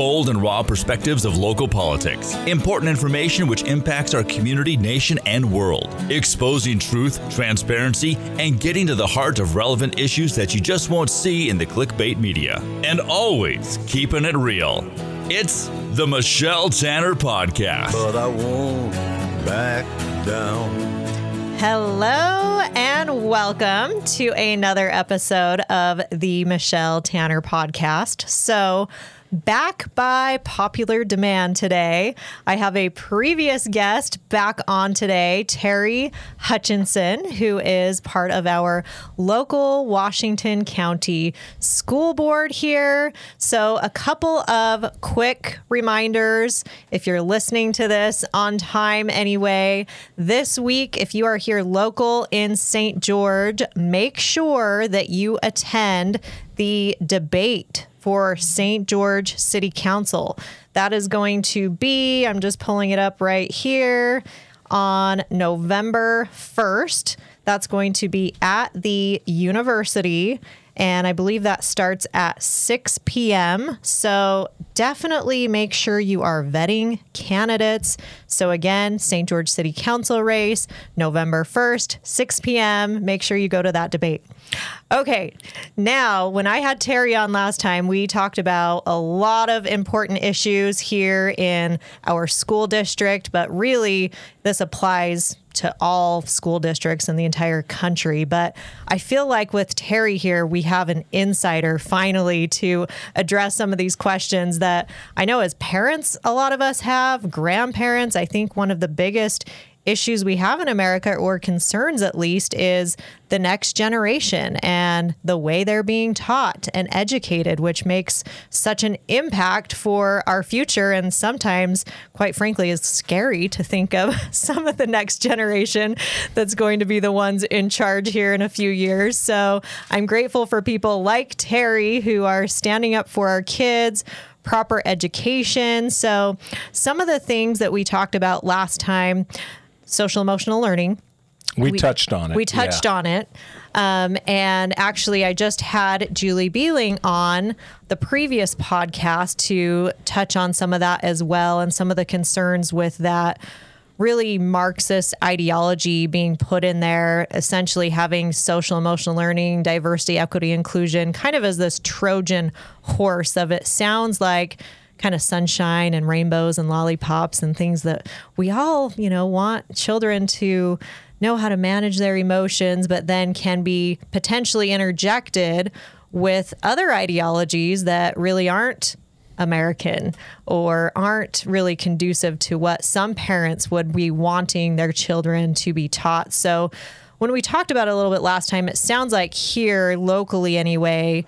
bold and raw perspectives of local politics, important information which impacts our community, nation, and world, exposing truth, transparency, and getting to the heart of relevant issues that you just won't see in the clickbait media, and always keeping it real. It's the Michelle Tanner Podcast. but I won't back down. Hello and welcome to another episode of the Michelle Tanner podcast. So, back by popular demand today, I have a previous guest back on today, Terry Hutchinson, who is part of our local Washington County School Board here. So, a couple of quick reminders if you're listening to this on time anyway. This week, if you are here local in St. George, make sure that you attend the debate for St. George City Council. That is going to be, I'm just pulling it up right here, on November 1st. That's going to be at the university. And I believe that starts at 6 p.m. So definitely make sure you are vetting candidates. So, again, St. George City Council race, November 1st, 6 p.m. Make sure you go to that debate. Okay, now when I had Terry on last time, we talked about a lot of important issues here in our school district, but really this applies to all school districts in the entire country. But I feel like with Terry here, we have an insider finally to address some of these questions that I know as parents, a lot of us have, grandparents. I think one of the biggest issues we have in America, or concerns at least, is the next generation and the way they're being taught and educated, which makes such an impact for our future. And sometimes, quite frankly, is scary to think of some of the next generation that's going to be the ones in charge here in a few years. So I'm grateful for people like Terry who are standing up for our kids proper education. So, some of the things that we talked about last time social emotional learning. We, touched on it. We touched yeah. on it. Um, and actually, I just had Julie Beeling on the previous podcast to touch on some of that as well and some of the concerns with that really Marxist ideology being put in there, essentially having social emotional learning, diversity, equity, inclusion, kind of as this Trojan horse of it sounds like kind of sunshine and rainbows and lollipops and things that we all, you know, want children to know how to manage their emotions, but then can be potentially interjected with other ideologies that really aren't American or aren't really conducive to what some parents would be wanting their children to be taught. So, when we talked about it a little bit last time, it sounds like here locally anyway,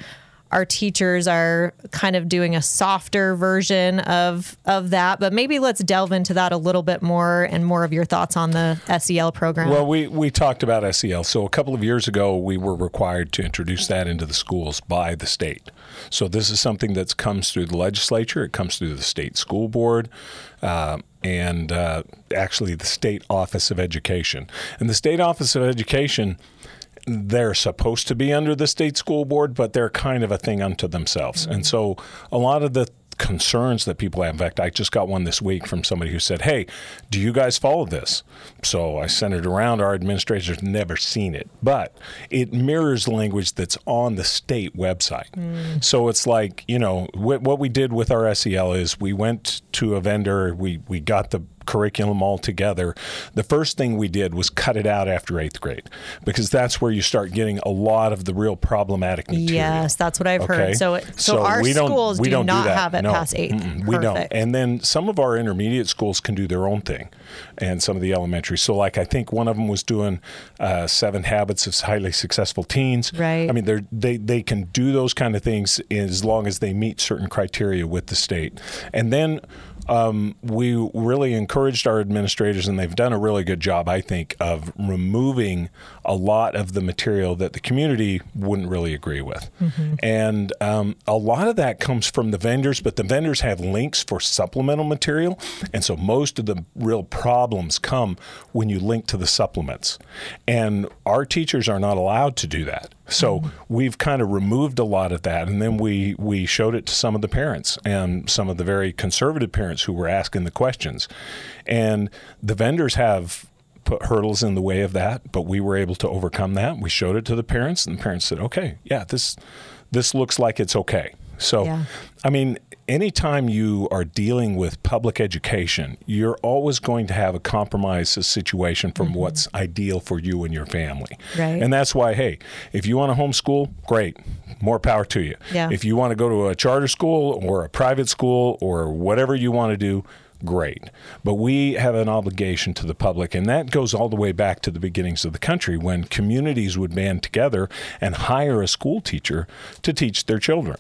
our teachers are kind of doing a softer version of of that. But maybe let's delve into that a little bit more and more of your thoughts on the SEL program. Well, we, we talked about SEL. So a couple of years ago, we were required to introduce that into the schools by the state. So this is something that comes through the legislature. It comes through the state school board. Uh, and uh, actually, the state office of education. And the state office of education they're supposed to be under the state school board, but they're kind of a thing unto themselves. And so a lot of the concerns that people have. In fact, I just got one this week from somebody who said, Hey, do you guys follow this? So I sent it around. Our administrators never seen it, but it mirrors language that's on the state website. Mm. So it's like, you know, wh- what we did with our SEL is we went to a vendor, we, we got the curriculum all together. The first thing we did was cut it out after eighth grade because that's where you start getting a lot of the real problematic material. yes, that's what I've Okay. heard. So, it, so, our we schools we do don't not that. have it No. past 8th Mm-mm, we don't. And then some of our intermediate schools can do their own thing, and some of the elementary. So, like I think one of them was doing uh, Seven Habits of Highly Successful Teens. Right. I mean, they're, they they can do those kind of things as long as they meet certain criteria with the state. And then um, we really encouraged our administrators, and they've done a really good job, I think, of removing a lot of the material that the community wouldn't really agree with. And um, a lot of that comes from the vendors, but the vendors have links for supplemental material. And so most of the real problems come when you link to the supplements. And our teachers are not allowed to do that. So we've kind of removed a lot of that, and then we we showed it to some of the parents and some of the very conservative parents who were asking the questions, and the vendors have put hurdles in the way of that, but we were able to overcome that. We showed it to the parents, and the parents said, "Okay, yeah, this this looks like it's okay." So, Yeah. I mean, anytime you are dealing with public education, you're always going to have a compromise situation from what's ideal for you and your family. Mm-hmm. Right. And that's why, hey, if you want to homeschool, great. More power to you. Yeah. If you want to go to a charter school or a private school or whatever you want to do, great. But we have an obligation to the public, and that goes all the way back to the beginnings of the country when communities would band together and hire a school teacher to teach their children.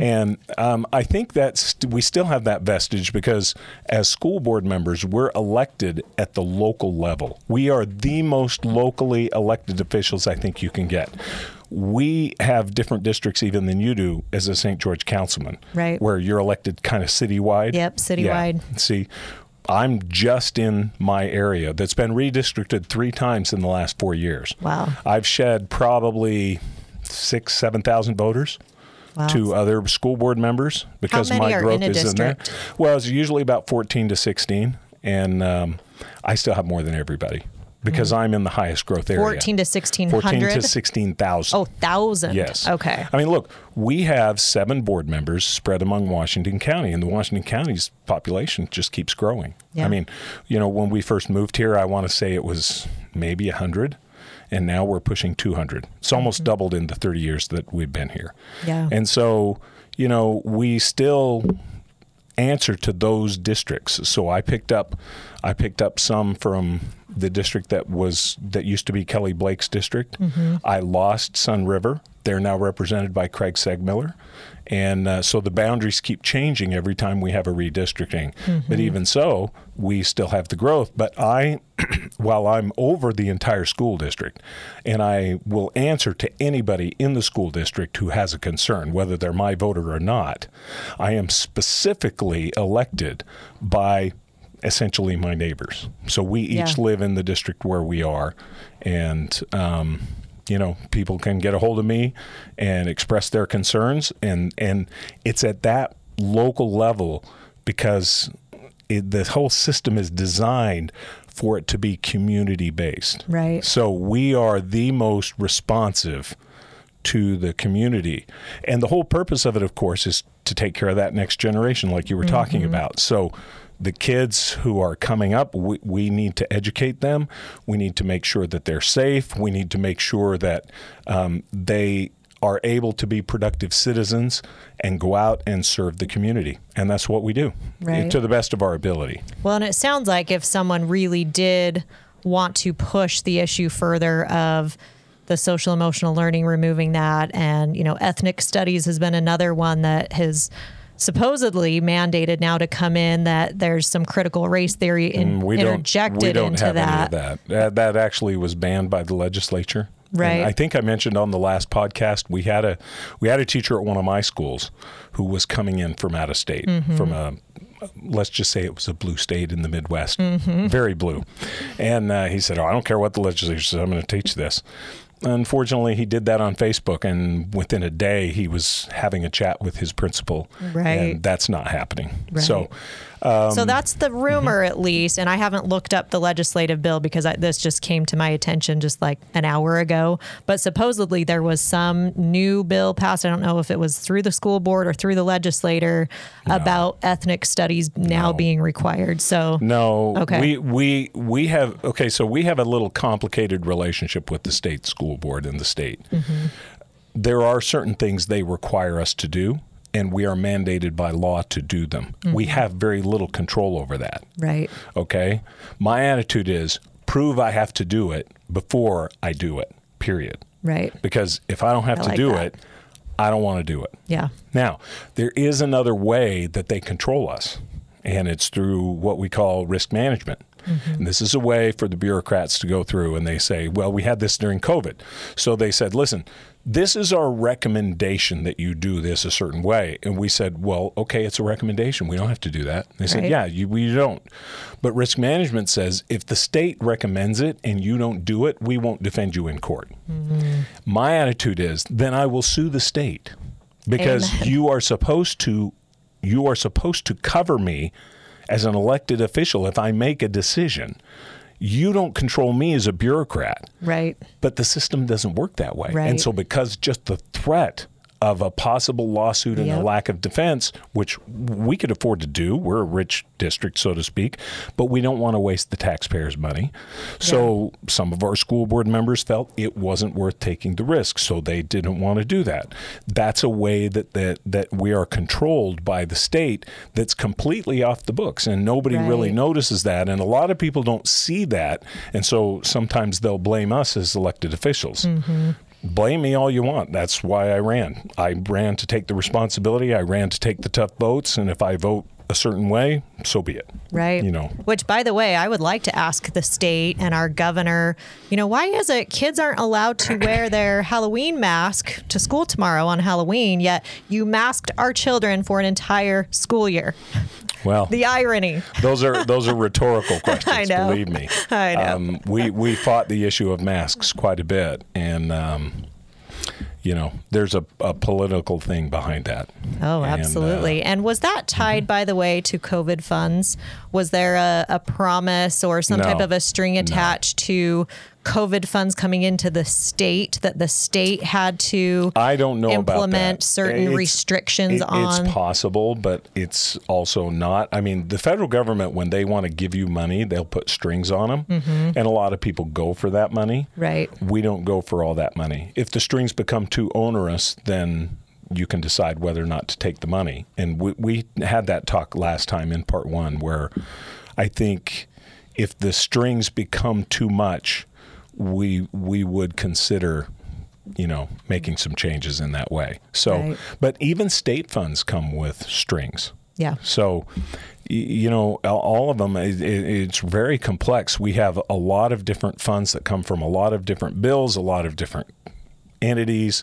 And um, I think that we still have that vestige because as school board members, we're elected at the local level. We are the most locally elected officials I think you can get. We have different districts even than you do as a St. George councilman, Right. Where you're elected kind of citywide. Yep, citywide. Yeah. See, I'm just in my area that's been redistricted three times in the last four years. Wow. I've shed probably six, seven thousand voters. Wow. To other school board members because my growth is in there. Well, it's usually about 14 to 16, and um, I still have more than everybody because I'm in the highest growth area. 14 to 14 1600. to 16,000. Oh, thousand. Yes. Okay. I mean, look, we have seven board members spread among Washington County, and the Washington County's population just keeps growing. Yeah. I mean, you know, when we first moved here, I want to say it was maybe 100, and now we're pushing 200. It's almost doubled in the 30 years that we've been here. Mm-hmm. Yeah. And so, you know, we still answer to those districts. So I picked up I picked up some from the district that was that used to be Kelly Blake's district. I lost Sun River. They're now represented by Craig Seegmiller. And uh, so the boundaries keep changing every time we have a redistricting. But even so, we still have the growth. But I, while I'm over the entire school district, and I will answer to anybody in the school district who has a concern, whether they're my voter or not, I am specifically elected by essentially my neighbors. So we each Yeah. live in the district where we are, and um, you know, people can get a hold of me and express their concerns, and and it's at that local level because it, the whole system is designed for it to be community based. Right. So we are the most responsive to the community. And the whole purpose of it, of course, is to take care of that next generation, like you were talking about. So the kids who are coming up, we, we need to educate them. We need to make sure that they're safe. We need to make sure that um, they are able to be productive citizens and go out and serve the community. And that's what we do Right. to the best of our ability. Well, and it sounds like if someone really did want to push the issue further of the social emotional learning, removing that, and you know, ethnic studies has been another one that has supposedly mandated now to come in that there's some critical race theory in, Mm, we interjected don't, we don't into have that. That. that. That actually was banned by the legislature. And Right. I think I mentioned on the last podcast we had a we had a teacher at one of my schools who was coming in from out of state Mm-hmm. from a let's just say it was a blue state in the Midwest, Mm-hmm. very blue, and uh, he said, "Oh, I don't care what the legislature says. I'm going to teach this." Unfortunately, he did that on Facebook, and within a day, he was having a chat with his principal, Right. and that's not happening. Right. So, so um, that's the mm-hmm. rumor, at least. And I haven't looked up the legislative bill because I, this just came to my attention just like an hour ago. But supposedly there was some new bill passed. I don't know if it was through the school board or through the legislator about ethnic studies now No. being required. So No. Okay. We we we have okay. So we have a little complicated relationship with the state school board in the state. Mm-hmm. There are certain things they require us to do, and we are mandated by law to do them. We mm-hmm. have very little control over that. right, Okay. My attitude is prove I have to do it before I do it. Period. right, Because if I don't have I to like do that. it, I don't want to do it. yeah, Now, there is another way that they control us. and it's through what we call risk management. Mm-hmm. And this is a way for the bureaucrats to go through and they say, well, we had this during COVID. So they said, listen, this is our recommendation that you do this a certain way. And we said, well, okay, it's a recommendation. We don't have to do that. They said, Right. yeah, you, we don't. But risk management says if the state recommends it and you don't do it, we won't defend you in court. Mm-hmm. My attitude is then I will sue the state because Amen. you are supposed to you are supposed to cover me as an elected official if I make a decision. You don't control me as a bureaucrat. Right. But the system doesn't work that way. Right. And so, because just the threat of a possible lawsuit and Yep. a lack of defense, which we could afford to do, we're a rich district, so to speak, but we don't want to waste the taxpayers' money. So, some of our school board members felt it wasn't worth taking the risk, so they didn't want to do that. That's a way that, that, that we are controlled by the state that's completely off the books, and nobody really notices that. And a lot of people don't see that. And so sometimes they'll blame us as elected officials. Mm-hmm. Blame me all you want. That's why I ran. I ran to take the responsibility. I ran to take the tough votes. And if I vote a certain way, so be it. Right. You know. Which, by the way, I would like to ask the state and our governor, you know, why is it kids aren't allowed to wear their Halloween mask to school tomorrow on Halloween, yet you masked our children for an entire school year? Well, The irony. those are those are rhetorical questions. I know. Believe me. I know. Um, we we fought the issue of masks quite a bit, and um, you know, there's a, a political thing behind that. Oh, And, uh, absolutely. And was that tied, by the way, to COVID funds? Was there a, a promise or some No. type of a string attached to COVID funds coming into the state that the state had to I don't know implement certain It's- restrictions it- on? It's possible, but it's also not. I mean, the federal government, when they want to give you money, they'll put strings on them, and a lot of people go for that money. Mm-hmm. Right. We don't go for all that money. If the strings become too onerous, then you can decide whether or not to take the money. And we, we had that talk last time in part one, where I think if the strings become too much, we we would consider you know making some changes in that way. So Right. but even state funds come with strings. Yeah. so you know all- of them it, it- it's very complex. We have a lot of different funds that come from a lot of different bills a lot of different entities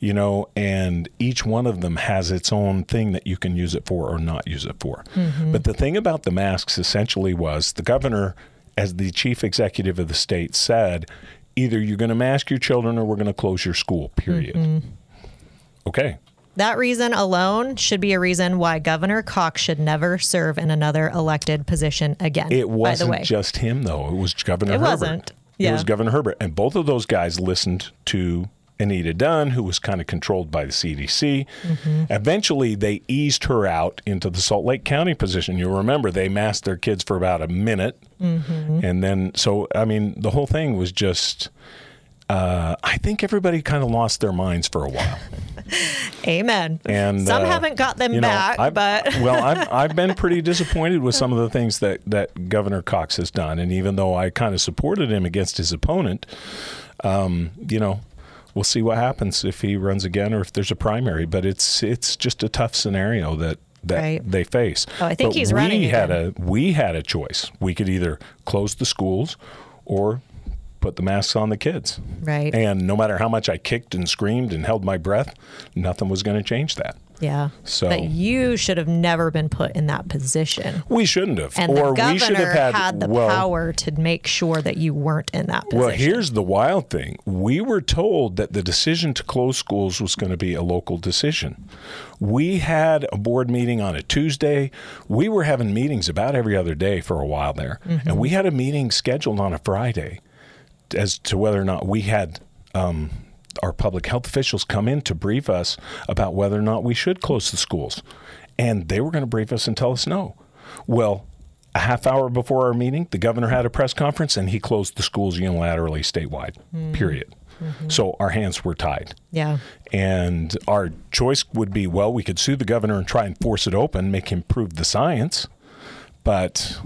you know and each one of them has its own thing that you can use it for or not use it for. Mm-hmm. But the thing about the masks essentially was the governor as the chief executive of the state said either you're going to mask your children or we're going to close your school period mm-hmm. okay That reason alone should be a reason why Governor Cox should never serve in another elected position again. It wasn't by the way. just him, though. It was Governor It Herbert. wasn't. Yeah. It was Governor Herbert. And both of those guys listened to Angela Dunn, who was kind of controlled by the CDC. Mm-hmm. Eventually, they eased her out into the Salt Lake County position. You'll remember they masked their kids for about a minute. Mm-hmm. And then, so, I mean, the whole thing was just. Uh, I think everybody kind of lost their minds for a while. Amen. And some uh, haven't got them you know, back, I've- but well, I've I've been pretty disappointed with some of the things that that Governor Cox has done, and even though I kind of supported him against his opponent, um, you know. We'll see what happens if he runs again or if there's a primary, but it's it's just a tough scenario that that Right. they face. Oh, I think But he's we running had again. a we had a choice. We could either close the schools or put the masks on the kids. Right. And no matter how much I kicked and screamed and held my breath, nothing was going to change that. Yeah. So- but you should have never been put in that position. We shouldn't have. And or the we should governor have had, had, the well, power to make sure that you weren't in that position. Well, here's the wild thing. We were told that the decision to close schools was going to be a local decision. We had a board meeting on a Tuesday. We were having meetings about every other day for a while there. Mm-hmm. And we had a meeting scheduled on a Friday as to whether or not we had um, our public health officials come in to brief us about whether or not we should close the schools. And they were going to brief us and tell us no. Well, a half hour before our meeting, the governor had a press conference and he closed the schools unilaterally statewide, hmm. period. Mm-hmm. So our hands were tied. yeah. And our choice would be well, we could sue the governor and try and force it open, make him prove the science. But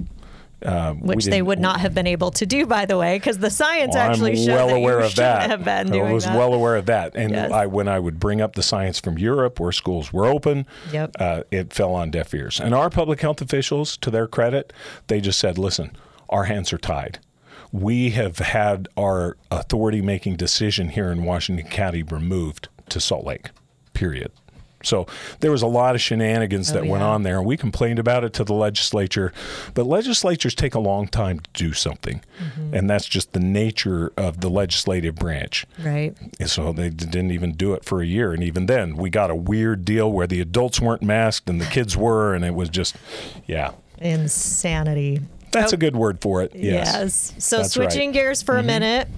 We Which they would not have been able to do, by the way, because the science well, actually I'm showed well that aware of that. have been doing I was that. well aware of that. And Yes. I, when I would bring up the science from Europe, where schools were open, Yep. uh, it fell on deaf ears. And our public health officials, to their credit, they just said, "Listen, our hands are tied." We have had our authority making decision here in Washington County removed to Salt Lake, period. So there was a lot of shenanigans Oh, that went on there, and we complained about it to the legislature. But legislatures take a long time to do something, Mm-hmm. and that's just the nature of the legislative branch. right. And so they didn't even do it for a year, and even then, we got a weird deal where the adults weren't masked and the kids were, and it was just, yeah, Insanity. that's a good word for it. Yes. Yes. So That's switching right. Mm-hmm. gears for a minute,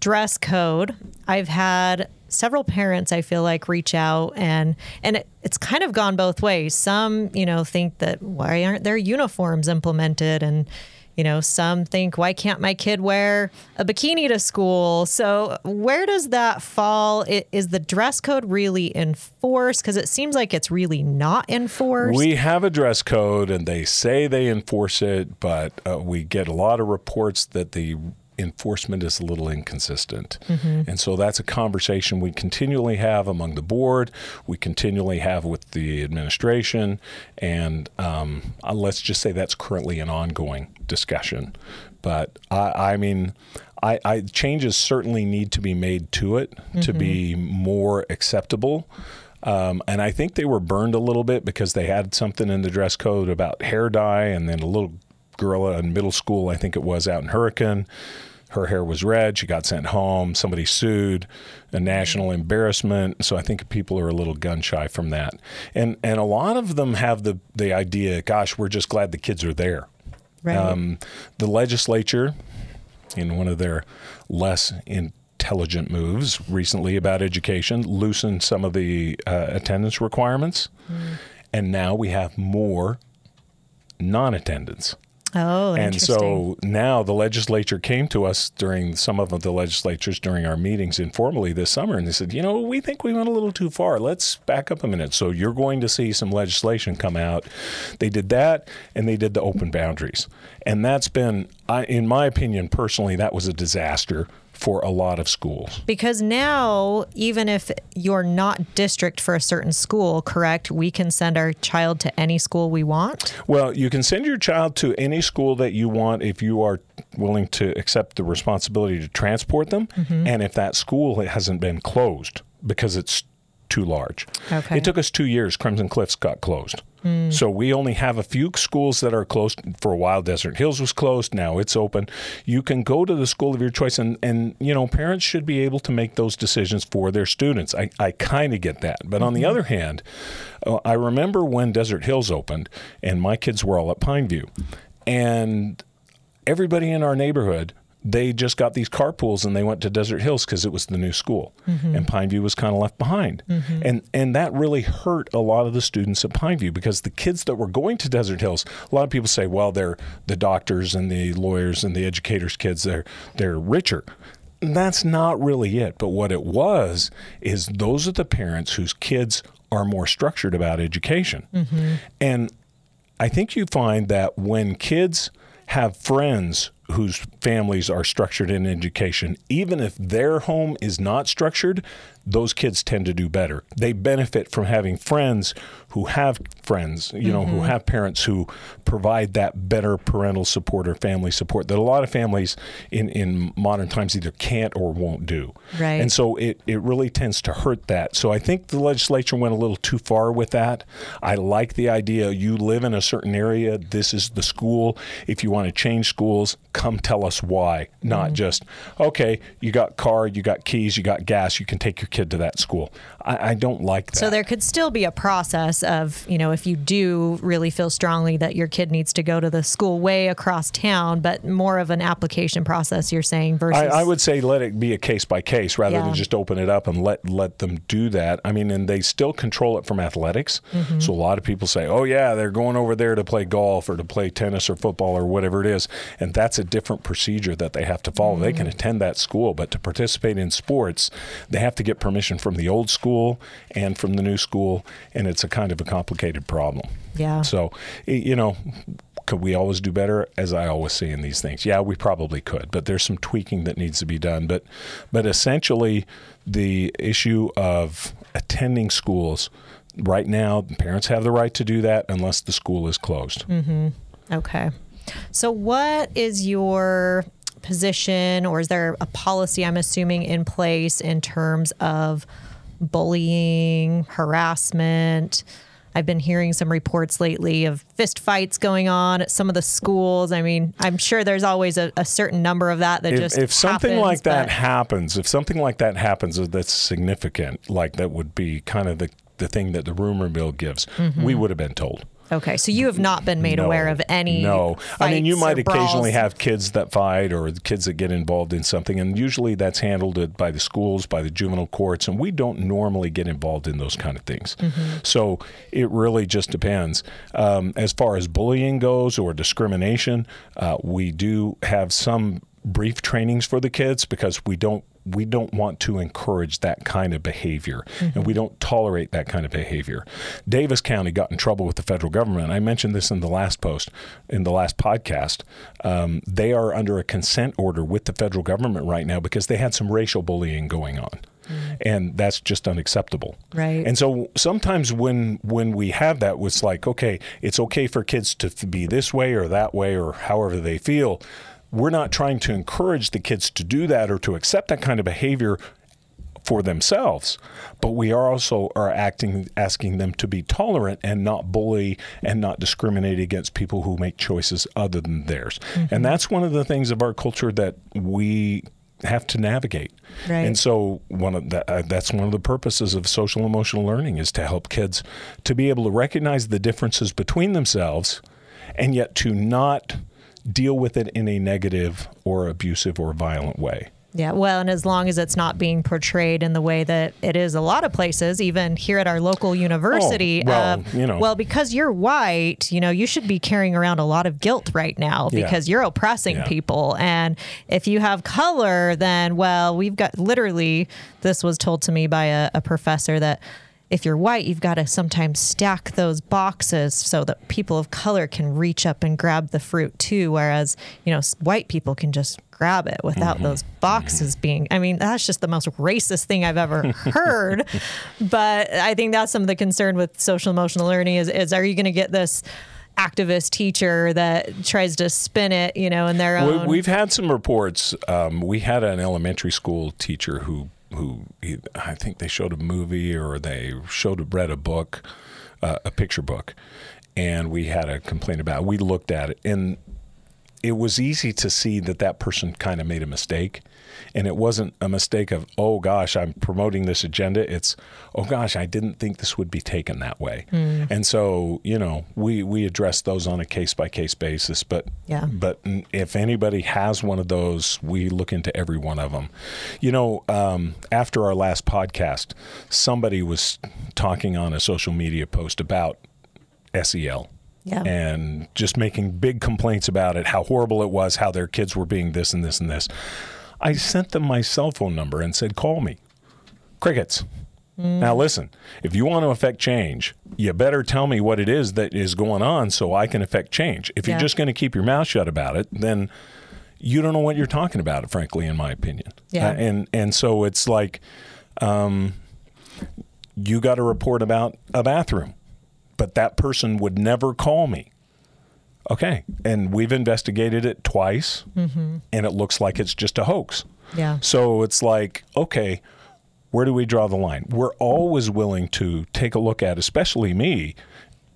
dress code. I've had several parents I feel like reach out and and it, it's kind of gone both ways. Some, you know, think that why aren't there uniforms implemented and you know, some think why can't my kid wear a bikini to school? So where does that fall? Is the dress code really enforced because it seems like it's really not enforced? We have a dress code and they say they enforce it, but uh, we get a lot of reports that the enforcement is a little inconsistent. And so that's a conversation we continually have among the board, we continually have with the administration, and um, uh, let's just say that's currently an ongoing discussion. But I, I mean, I, I changes certainly need to be made to it to be more acceptable. Um, and I think they were burned a little bit because they had something in the dress code about hair dye, and then a little girl in middle school, I think it was out in Hurricane. Her hair was red. She got sent home. Somebody sued, a national embarrassment. So I think people are a little gun shy from that. And and a lot of them have the the idea, gosh, we're just glad the kids are there. Right. Um, the legislature, in one of their less intelligent moves recently about education, loosened some of the uh, attendance requirements, and now we have more non-attendance. Oh, And so now the legislature came to us during some of the legislatures during our meetings informally this summer, and they said, you know, we think we went a little too far. Let's back up a minute. So you're going to see some legislation come out. They did that, and they did the open boundaries, and that's been, I, in my opinion, personally, that was a disaster for a lot of schools. Because now, even if you're not district for a certain school, correct, we can send our child to any school we want. Well, you can send your child to any school that you want if you are willing to accept the responsibility to transport them, Mm-hmm. and if that school hasn't been closed because it's too large. Okay. It took us two years. Crimson Cliffs got closed. Hmm. So we only have a few schools that are closed. For a while, Desert Hills was closed. Now it's open. You can go to the school of your choice, and, and you know parents should be able to make those decisions for their students. I, I kind of get that, but on Mm-hmm. the other hand, uh, I remember when Desert Hills opened, and my kids were all at Pineview, and everybody in our neighborhood they just got these carpools and they went to Desert Hills because it was the new school, mm-hmm. and Pineview was kind of left behind, mm-hmm. and and that really hurt a lot of the students at Pineview because the kids that were going to Desert Hills, a lot of people say, well, they're the doctors and the lawyers and the educators' kids, they're they're richer. That's not really it. But what it was is those are the parents whose kids are more structured about education, mm-hmm. and I think you find that when kids have friends whose families are structured in education, even if their home is not structured, those kids tend to do better. They benefit from having friends who have friends, you know, who mm-hmm. have parents who provide that better parental support or family support that a lot of families in, in modern times either can't or won't do. Right. And so it, it really tends to hurt that. So I think the legislature went a little too far with that. I like the idea you live in a certain area, this is the school. If you want to change schools, come tell us why. Not just, okay, you got car, you got keys, you got gas, you can take your kid to that school. I, I don't like that. So there could still be a process of, you know, if you do really feel strongly that your kid needs to go to the school way across town, but more of an application process you're saying versus I, I would say let it be a case by case rather Yeah. than just open it up and let let them do that. I mean, and they still control it from athletics. Mm-hmm. So a lot of people say, "Oh yeah, they're going over there to play golf or to play tennis or football or whatever it is," and that's a different procedure that they have to follow. They Mm-hmm. can attend that school, but to participate in sports, they have to get permission from the old school and from the new school, and it's a kind of a complicated problem. Yeah. So, you know, Could we always do better? As I always say in these things, yeah, we probably could, but there's some tweaking that needs to be done. But, but essentially, the issue of attending schools right now, parents have the right to do that unless the school is closed. mm-hmm. Okay. So, what is your position, or is there a policy, I'm assuming, in place in terms of bullying, harassment? I've been hearing some reports lately of fist fights going on at some of the schools. I mean, I'm sure there's always a, a certain number of that that if, just if something happens, like that happens, if something like that happens that's significant, like that would be kind of the, the thing that the rumor mill gives, Mm-hmm. we would have been told. Okay, so you have not been made No, aware of any. No, I mean you might occasionally have kids that fight or kids that get involved in something, and usually that's handled by the schools, by the juvenile courts, and we don't normally get involved in those kind of things. Mm-hmm. So it really just depends. Um, as far as bullying goes or discrimination, uh, we do have some brief trainings for the kids because we don't we don't want to encourage that kind of behavior and we don't tolerate that kind of behavior. Davis County got in trouble with the federal government. I mentioned this in the last post, in the last podcast. Um, they are under a consent order with the federal government right now because they had some racial bullying going on. And that's just unacceptable. Right. And so sometimes when when we have that, it's like, okay, it's okay for kids to be this way or that way or however they feel. We're not trying to encourage the kids to do that or to accept that kind of behavior for themselves, but we are also are acting asking them to be tolerant and not bully and not discriminate against people who make choices other than theirs. And that's one of the things of our culture that we have to navigate. Right. And so one of the, uh, that's one of the purposes of social emotional learning is to help kids to be able to recognize the differences between themselves and yet to not deal with it in a negative or abusive or violent way. Yeah, well, and as long as it's not being portrayed in the way that it is a lot of places, even here at our local oh, university. Oh, well, of, you know. Well, because you're white, you know, you should be carrying around a lot of guilt right now Yeah. because you're oppressing Yeah. people. And if you have color, then, well, we've got literally, this was told to me by a, a professor that if you're white, you've got to sometimes stack those boxes so that people of color can reach up and grab the fruit too. Whereas, you know, white people can just grab it without Mm-hmm. those boxes being. I mean, that's just the most racist thing I've ever heard. but I think that's some of the concern with social emotional learning is, is are you going to get this activist teacher that tries to spin it, you know, in their own. we've had some reports. Um, we had an elementary school teacher who, who I think they showed a movie or they showed read a book, uh, a picture book, and we had a complaint about. It. We looked at it, and it was easy to see that that person kind of made a mistake. And it wasn't a mistake of, oh gosh, I'm promoting this agenda. It's, oh gosh, I didn't think this would be taken that way. And so, you know, we, we address those on a case by case basis. But, Yeah. but if anybody has one of those, we look into every one of them. You know, um, after our last podcast, somebody was talking on a social media post about SEL Yeah. and just making big complaints about it, how horrible it was, how their kids were being this and this and this. I sent them my cell phone number and said, call me. Crickets. Now, listen, if you want to affect change, you better tell me what it is that is going on so I can affect change. If Yeah. you're just going to keep your mouth shut about it, then you don't know what you're talking about, frankly, in my opinion. Yeah. Uh, and, and so it's like um, you got a report about a bathroom, but that person would never call me. Okay. And we've investigated it twice, mm-hmm. and it looks like it's just a hoax. Yeah. So it's like, okay, where do we draw the line? We're always willing to take a look at, especially me,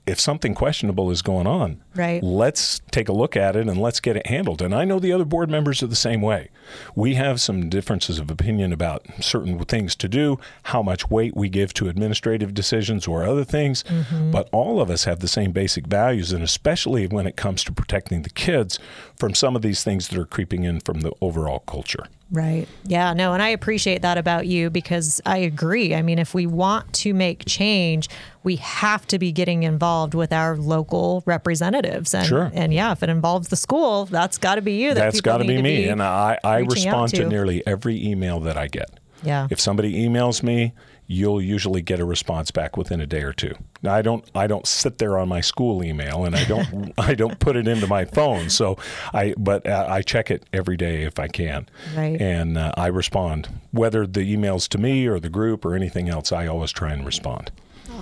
if something questionable is going on. Right. Let's take a look at it and let's get it handled. And I know the other board members are the same way. We have some differences of opinion about certain things to do, how much weight we give to administrative decisions or other things, mm-hmm. but all of us have the same basic values, and especially when it comes to protecting the kids from some of these things that are creeping in from the overall culture. Right. Yeah, no, and I appreciate that about you because I agree. I mean, if we want to make change, we have to be getting involved with our local representatives. And, Sure. and yeah, if it involves the school, that's got to be you. That That's people got to be me. and I, I respond to to. nearly every email that I get. Yeah. If somebody emails me, you'll usually get a response back within a day or two. Now, I don't I don't sit there on my school email and I don't I don't put it into my phone. So I but uh, I check it every day if I can, Right. and uh, I respond whether the emails to me or the group or anything else. I always try and respond.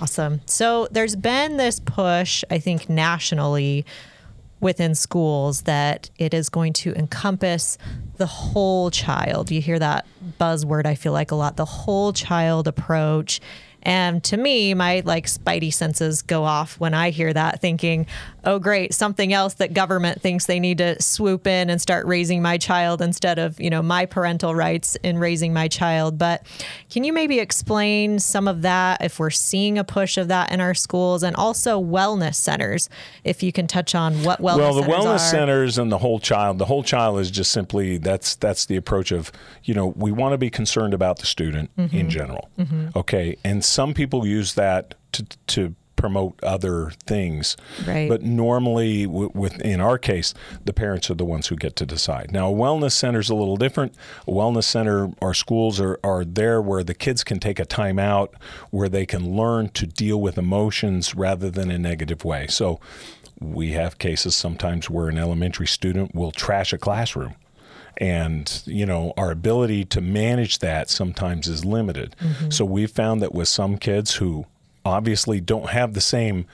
Awesome. So there's been this push, I think, nationally within schools that it is going to encompass the whole child. You hear that buzzword, I feel like a lot, the whole child approach. And to me, my like spidey senses go off when I hear that, thinking, oh, great, something else that government thinks they need to swoop in and start raising my child instead of, you know, my parental rights in raising my child. But can you maybe explain some of that if we're seeing a push of that in our schools and also wellness centers? If you can touch on what wellness well, the wellness are. centers and the whole child. The whole child is just simply that's that's the approach of you know we want to be concerned about the student Mm-hmm. in general. Okay, and some people use that to to promote other things. Right. But normally, w- with in our case, the parents are the ones who get to decide. Now, a wellness center is a little different. A wellness center, our schools are, are there where the kids can take a time out, where they can learn to deal with emotions rather than a negative way. So, we have cases sometimes where an elementary student will trash a classroom and you know our ability to manage that sometimes is limited. So we've found that with some kids who obviously don't have the same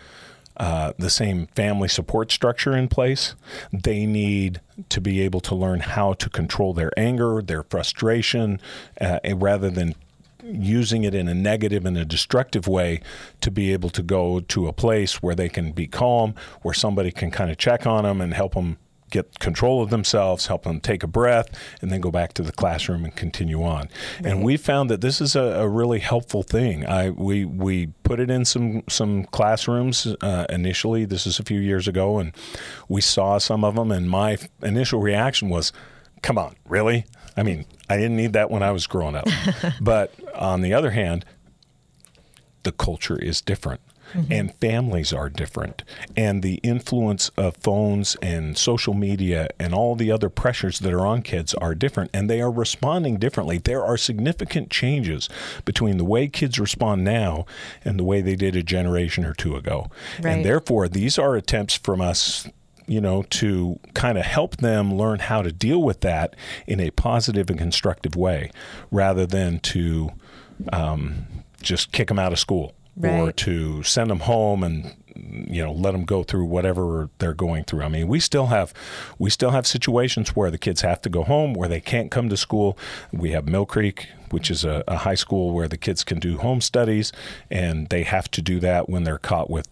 uh, the same family support structure in place they need to be able to learn how to control their anger their frustration uh, rather than using it in a negative and a destructive way to be able to go to a place where they can be calm, where somebody can kind of check on them and help them get control of themselves, help them take a breath, and then go back to the classroom and continue on. And we found that this is a, a really helpful thing. I we we put it in some some classrooms uh, initially. This is a few years ago, and we saw some of them. And my initial reaction was, "Come on, really?" I mean, I didn't need that when I was growing up. but on the other hand, the culture is different. And families are different. And the influence of phones and social media and all the other pressures that are on kids are different. And they are responding differently. There are significant changes between the way kids respond now and the way they did a generation or two ago. Right. And therefore, these are attempts from us you know, to kind of help them learn how to deal with that in a positive and constructive way rather than to um, just kick them out of school or to send them home and you know let them go through whatever they're going through. I mean, we still have we still have situations where the kids have to go home where they can't come to school. We have Mill Creek, which is a, a high school where the kids can do home studies, and they have to do that when they're caught with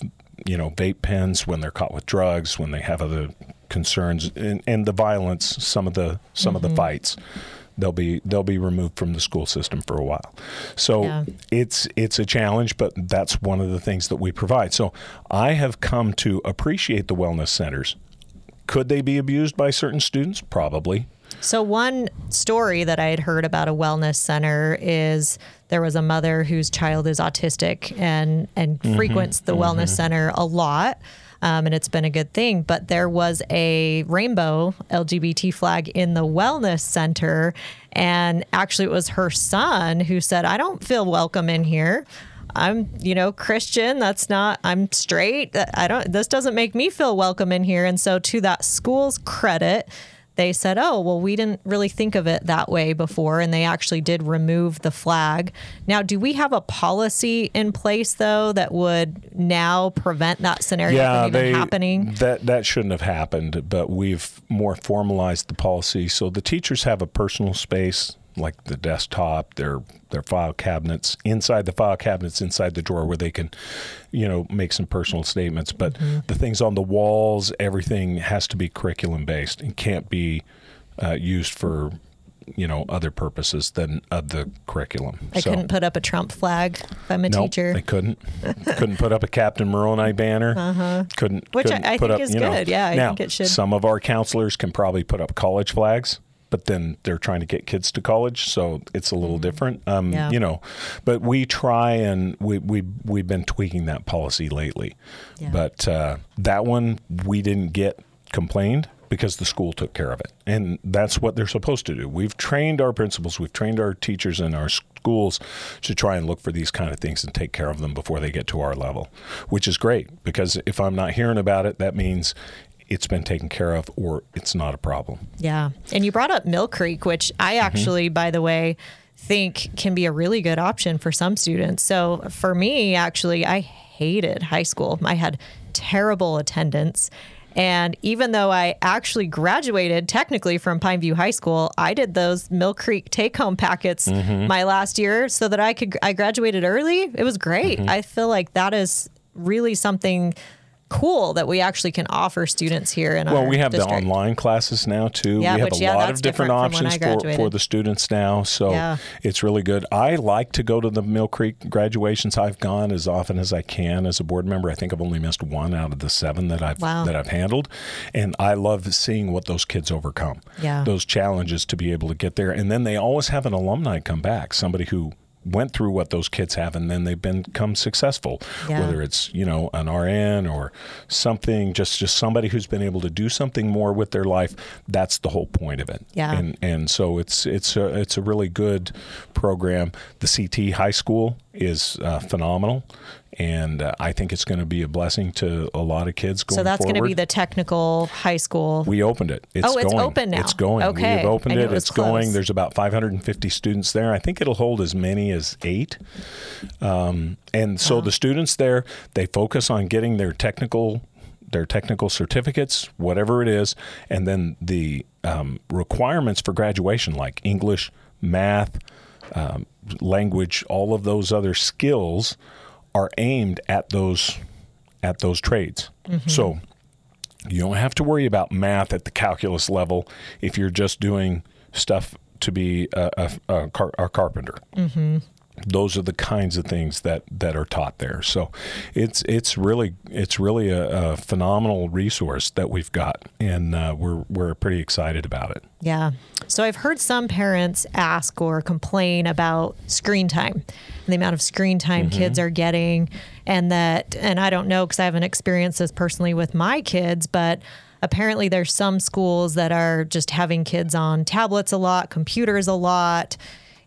you know vape pens, when they're caught with drugs, when they have other concerns and, and the violence, some of the some of the mm-hmm. fights they'll be they'll be removed from the school system for a while. So Yeah. it's it's a challenge, but that's one of the things that we provide. So I have come to appreciate the wellness centers. Could they be abused by certain students? Probably. So, one story that I had heard about a wellness center is there was a mother whose child is autistic and, and Mm-hmm. frequents the wellness center a lot. Um, and it's been a good thing. But there was a rainbow LGBT flag in the wellness center. And actually, it was her son who said, I don't feel welcome in here. I'm, you know, Christian. That's not, I'm straight. I don't, this doesn't make me feel welcome in here. And so, to that school's credit, they said, oh, well, we didn't really think of it that way before. And they actually did remove the flag. Now, do we have a policy in place, though, that would now prevent that scenario from even happening? That that shouldn't have happened, but we've more formalized the policy. So the teachers have a personal space, like the desktop, their their file cabinets, inside the file cabinets, inside the drawer, where they can, you know, make some personal statements. But Mm-hmm. the things on the walls, everything has to be curriculum based and can't be uh, used for. You know, other purposes than of the curriculum. I so, couldn't put up a Trump flag if I'm a no, teacher. they couldn't. couldn't put up a Captain Moroni banner. Uh-huh. Couldn't. Which I- couldn't I put think up, is you know. good. Yeah, I now, think it should. Some of our counselors can probably put up college flags, but then they're trying to get kids to college, so it's a little different. Um, Mm-hmm. Yeah. You know, but we try and we we we've been tweaking that policy lately. Yeah. But uh, that one we didn't get complained. because the school took care of it. And that's what they're supposed to do. We've trained our principals, we've trained our teachers in our schools to try and look for these kind of things and take care of them before they get to our level, which is great because if I'm not hearing about it, that means it's been taken care of or it's not a problem. Yeah. And you brought up Mill Creek, which I Mm-hmm. actually, by the way, think can be a really good option for some students. So for me, actually, I hated high school. I had terrible attendance. And even though I actually graduated technically from Pineview High School, I did those Mill Creek take home packets Mm-hmm. my last year so that I could, I graduated early. It was great. Mm-hmm. I feel like that is really something cool that we actually can offer students here in our Well, we have district. the online classes now too. Yeah, we have a yeah, lot of different, different options for, for the students now. So Yeah. it's really good. I like to go to the Mill Creek graduations. I've gone as often as I can as a board member. I think I've only missed one out of the seven that I've Wow. that I've handled, and I love seeing what those kids overcome. Yeah. those challenges to be able to get there, and then they always have an alumni come back, somebody who went through what those kids have and then they've become successful Yeah. whether it's you know an RN or something just just somebody who's been able to do something more with their life that's the whole point of it Yeah. and and so it's it's a, it's a really good program the CT high school is uh, phenomenal and uh, I think it's going to be a blessing to a lot of kids going So that's going to be the technical high school. We opened it. It's Oh, it's going. open now. It's going. Okay. We've opened it. it It's going. There's about 550 students there. I think it'll hold as many as eight. Um, and so the students there, they focus on getting their technical their technical certificates, whatever it is, and then the um, requirements for graduation, like English, math, um, language, all of those other skills, are aimed at those at those trades. So you don't have to worry about math at the calculus level if you're just doing stuff to be a, a, a, car, a carpenter. Mm-hmm. Those are the kinds of things that, that are taught there. So it's it's really it's really a, a phenomenal resource that we've got, and uh, we're we're pretty excited about it. Yeah. So I've heard some parents ask or complain about screen time and the amount of screen time Mm-hmm. kids are getting. And that, and I don't know because I haven't experienced this personally with my kids, but apparently there's some schools that are just having kids on tablets a lot, computers a lot.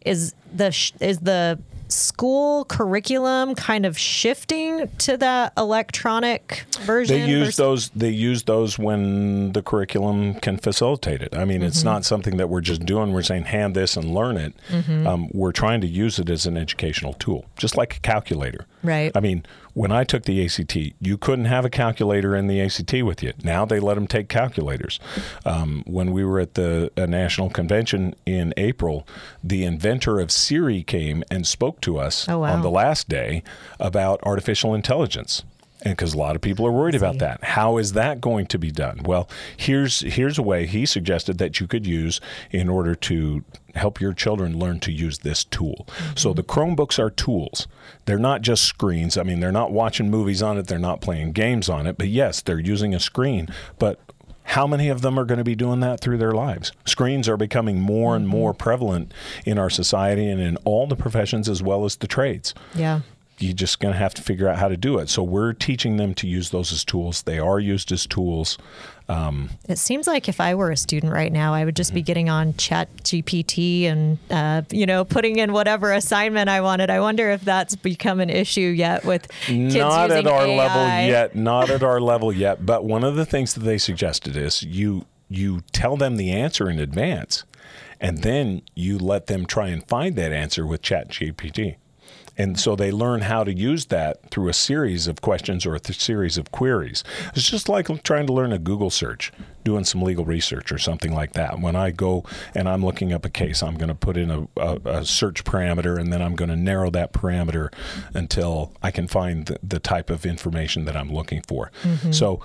Is the sh- is the school curriculum kind of shifting to the electronic version? They use those. They use those when the curriculum can facilitate it. I mean, it's Mm-hmm. not something that we're just doing. We're saying hand this and learn it. Mm-hmm. Um, we're trying to use it as an educational tool, just like a calculator. Right. I mean, when I took the ACT, you couldn't have a calculator in the ACT with you. Now they let them take calculators. Um, when we were at the uh, national convention in April, the inventor of Siri came and spoke to us Oh, wow. on the last day about artificial intelligence. And because a lot of people are worried about that, how is that going to be done? Well, here's here's a way he suggested that you could use in order to help your children learn to use this tool. So mm-hmm. the Chromebooks are tools. They're not just screens. I mean, they're not watching movies on it. They're not playing games on it. But yes, they're using a screen. But how many of them are going to be doing that through their lives? Screens are becoming more and mm-hmm. more prevalent in our society and in all the professions as well as the trades yeah. You're just going to have to figure out how to do it. So we're teaching them to use those as tools. They are used as tools. Um, It seems like if I were a student right now, I would just Mm-hmm. be getting on Chat GPT and uh, you know putting in whatever assignment I wanted. I wonder if that's become an issue yet with kids not using at our AI. level yet. Not at our level yet. But one of the things that they suggested is you you tell them the answer in advance, and then you let them try and find that answer with Chat GPT. And so they learn how to use that through a series of questions or a th- series of queries. It's just like trying to learn a Google search, doing some legal research or something like that. When I go and I'm looking up a case, I'm going to put in a, a, a search parameter and then I'm going to narrow that parameter until I can find the, the type of information that I'm looking for. Mm-hmm. So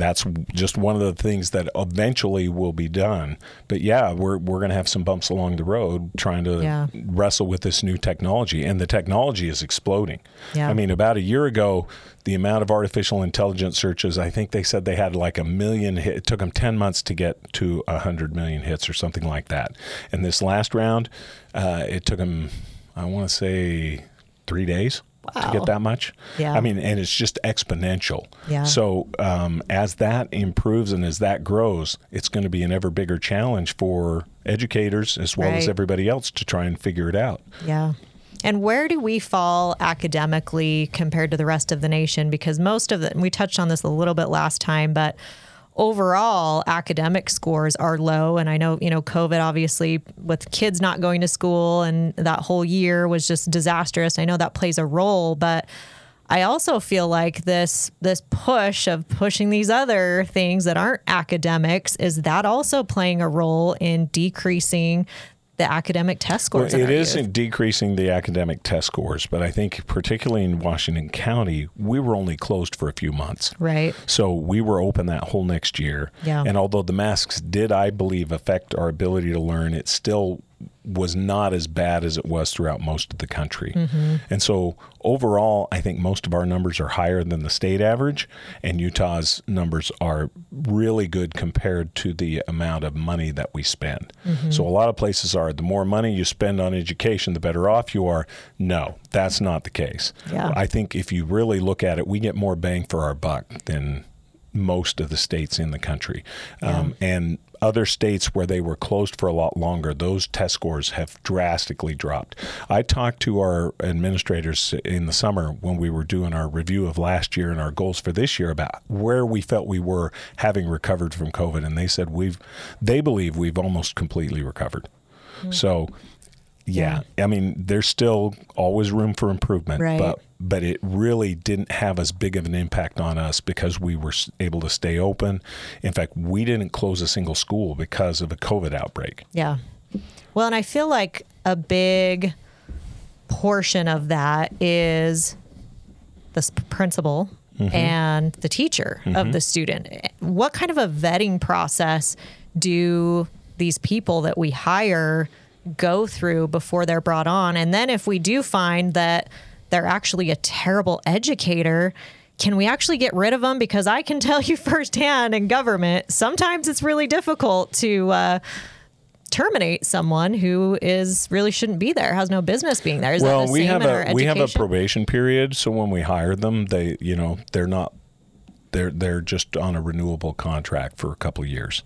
that's just one of the things that eventually will be done. But yeah, we're, we're going to have some bumps along the road trying to Yeah. wrestle with this new technology. And the technology is exploding. Yeah. I mean, about a year ago, the amount of artificial intelligence searches, I think they said they had like a million hit. It took them 10 months to get to 100 million hits or something like that. And this last round, uh, it took them, I want to say, three days to get that much. Yeah. I mean, and it's just exponential. Yeah. So um, as that improves and as that grows, it's going to be an ever bigger challenge for educators as well as everybody else to try and figure it out. Yeah. And where do we fall academically compared to the rest of the nation? Because most of the, and we touched on this a little bit last time, but overall academic scores are low. And I know, you know, COVID obviously with kids not going to school and that whole year was just disastrous. I know that plays a role, but I also feel like this this push of pushing these other things that aren't academics is that also playing a role in decreasing the academic test scores. in It our is youth? decreasing the academic test scores, but I think particularly in Washington County, we were only closed for a few months. right. So we were open that whole next year. Yeah. And although the masks did, I believe, affect our ability to learn, it still was not as bad as it was throughout most of the country. Mm-hmm. And so overall, I think most of our numbers are higher than the state average, and Utah's numbers are really good compared to the amount of money that we spend. Mm-hmm. So a lot of places are the more money you spend on education, the better off you are. No, that's not the case. Yeah. I think if you really look at it, we get more bang for our buck than most of the states in the country. Um, and other states where they were closed for a lot longer, those test scores have drastically dropped. I talked to our administrators in the summer when we were doing our review of last year and our goals for this year about where we felt we were having recovered from COVID, and they said we've, they believe we've almost completely recovered. Hmm. So, yeah, I mean, there's still always room for improvement, Right. but but it really didn't have as big of an impact on us because we were able to stay open. In fact, we didn't close a single school because of a COVID outbreak. Yeah. Well, and I feel like a big portion of that is the principal mm-hmm. and the teacher of mm-hmm. the student. What kind of a vetting process do these people that we hire go through before they're brought on? And then if we do find that they're actually a terrible educator, can we actually get rid of them? Because I can tell you firsthand in government, sometimes it's really difficult to uh, terminate someone who is really shouldn't be there, has no business being there. Is that well, the we same have in our a we have a probation period, so when we hire them, they you know they're not they're they're just on a renewable contract for a couple years.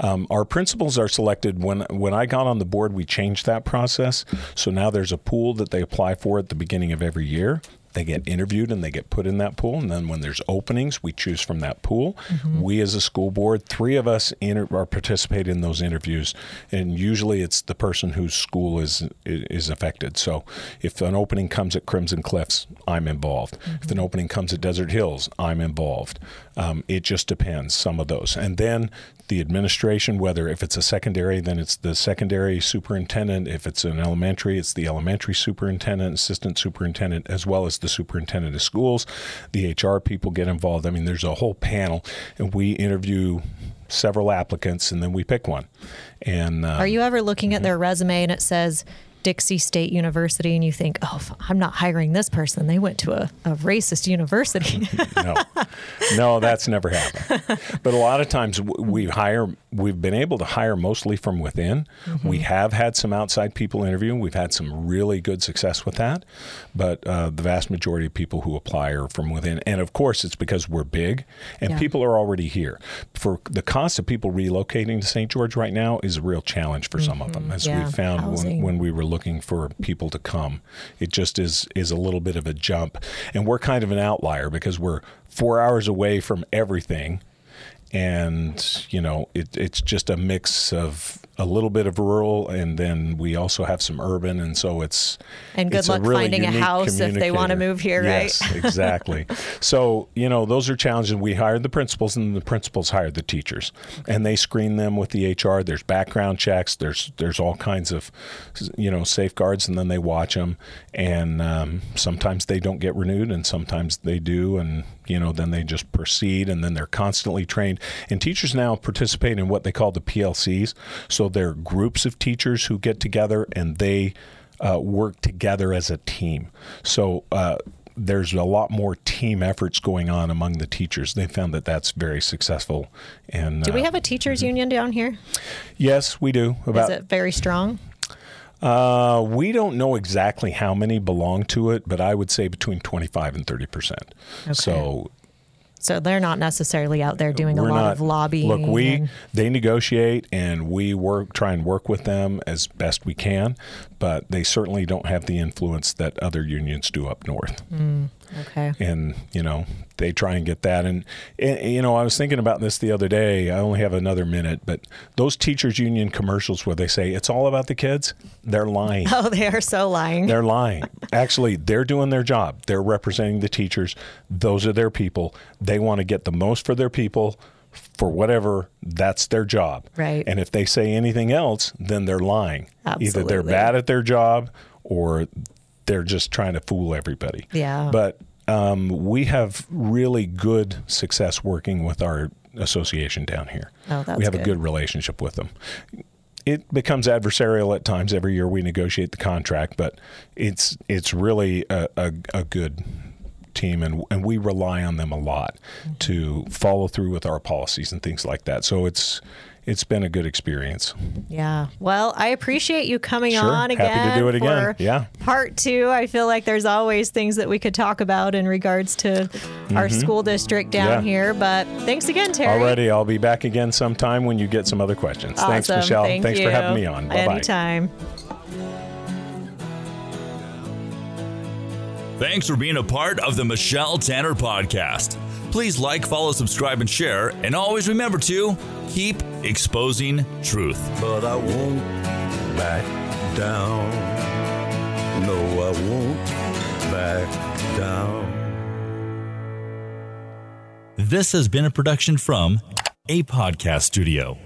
Um, our principals are selected when when I got on the board. We changed that process, so now there's a pool that they apply for at the beginning of every year. They get interviewed and they get put in that pool, and then when there's openings, we choose from that pool. Mm-hmm. We, as a school board, three of us inter- are participate in those interviews, and usually it's the person whose school is is affected. So, if an opening comes at Crimson Cliffs, I'm involved. If an opening comes at Desert Hills, I'm involved. Um, it just depends. Some of those, and then the administration, whether if it's a secondary, then it's the secondary superintendent. If it's an elementary, it's the elementary superintendent, assistant superintendent, as well as the superintendent of schools. The HR people get involved. I mean, there's a whole panel, and we interview several applicants, and then we pick one. And uh, Are you ever looking Mm-hmm. at their resume and it says Dixie State University and you think, oh, I'm not hiring this person. They went to a, a racist university. no, no, that's never happened. But a lot of times we hire, we've been able to hire mostly from within. We have had some outside people interview. We've had some really good success with that. But uh, the vast majority of people who apply are from within. And of course, it's because we're big and Yeah. people are already here. For the cost of people relocating to St. George right now is a real challenge for some of them, as Yeah, we found when, when we were looking for people to come. It just is is a little bit of a jump, and we're kind of an outlier because we're four hours away from everything, and you know it, it's just a mix of a little bit of rural, and then we also have some urban, and so it's And good it's a luck really finding a house if they wanna move here, right? yes, exactly. So, you know, those are challenges. We hired the principals and the principals hired the teachers. And they screen them with the HR. There's background checks. There's there's all kinds of you know, safeguards and then they watch them and um, sometimes they don't get renewed and sometimes they do and you know, then they just proceed and then they're constantly trained. And teachers now participate in what they call the PLCs. So they're groups of teachers who get together and they uh, work together as a team. So uh, there's a lot more team efforts going on among the teachers. They found that that's very successful. And do we uh, have a teachers union down here? yes, we do. About Is it very strong? Uh, we don't know exactly how many belong to it, but I would say between 25 and 30 percent. So So they're not necessarily out there doing a we're lot not of lobbying. Look, we and- they negotiate and we work try and work with them as best we can, but they certainly don't have the influence that other unions do up north. Mm, okay. and you know they try and get that. And, and you know i was thinking about this the other day. I only have another minute but those teachers union commercials where they say it's all about the kids they're lying. Oh, they are so lying. they're lying. Actually they're doing their job. They're representing the teachers. Those are their people. They want to get the most for their people for whatever that's their job Right. and if they say anything else then they're lying either they're bad at their job or they're just trying to fool everybody Yeah. but um, we have really good success working with our association down here. Oh, that's we have good. a good relationship with them. It becomes adversarial at times. Every year we negotiate the contract, but it's it's really a, a, a good team, and and we rely on them a lot Mm-hmm. to follow through with our policies and things like that. So it's it's been a good experience. Yeah. Well, I appreciate you coming Sure. on Happy to again. do it again. Yeah. Part two. I feel like there's always things that we could talk about in regards to our school district down Mm-hmm. Yeah. here. But thanks again, Terry. Alrighty, I'll be back again sometime when you get some other questions. Awesome. Thanks, Michelle. Thank Thanks for having me on. Bye bye. Anytime. Thanks for being a part of the Michelle Tanner Podcast. Please like, follow, subscribe, and share. And always remember to keep exposing truth. but I won't back down. No, I won't back down. This has been a production from a podcast studio.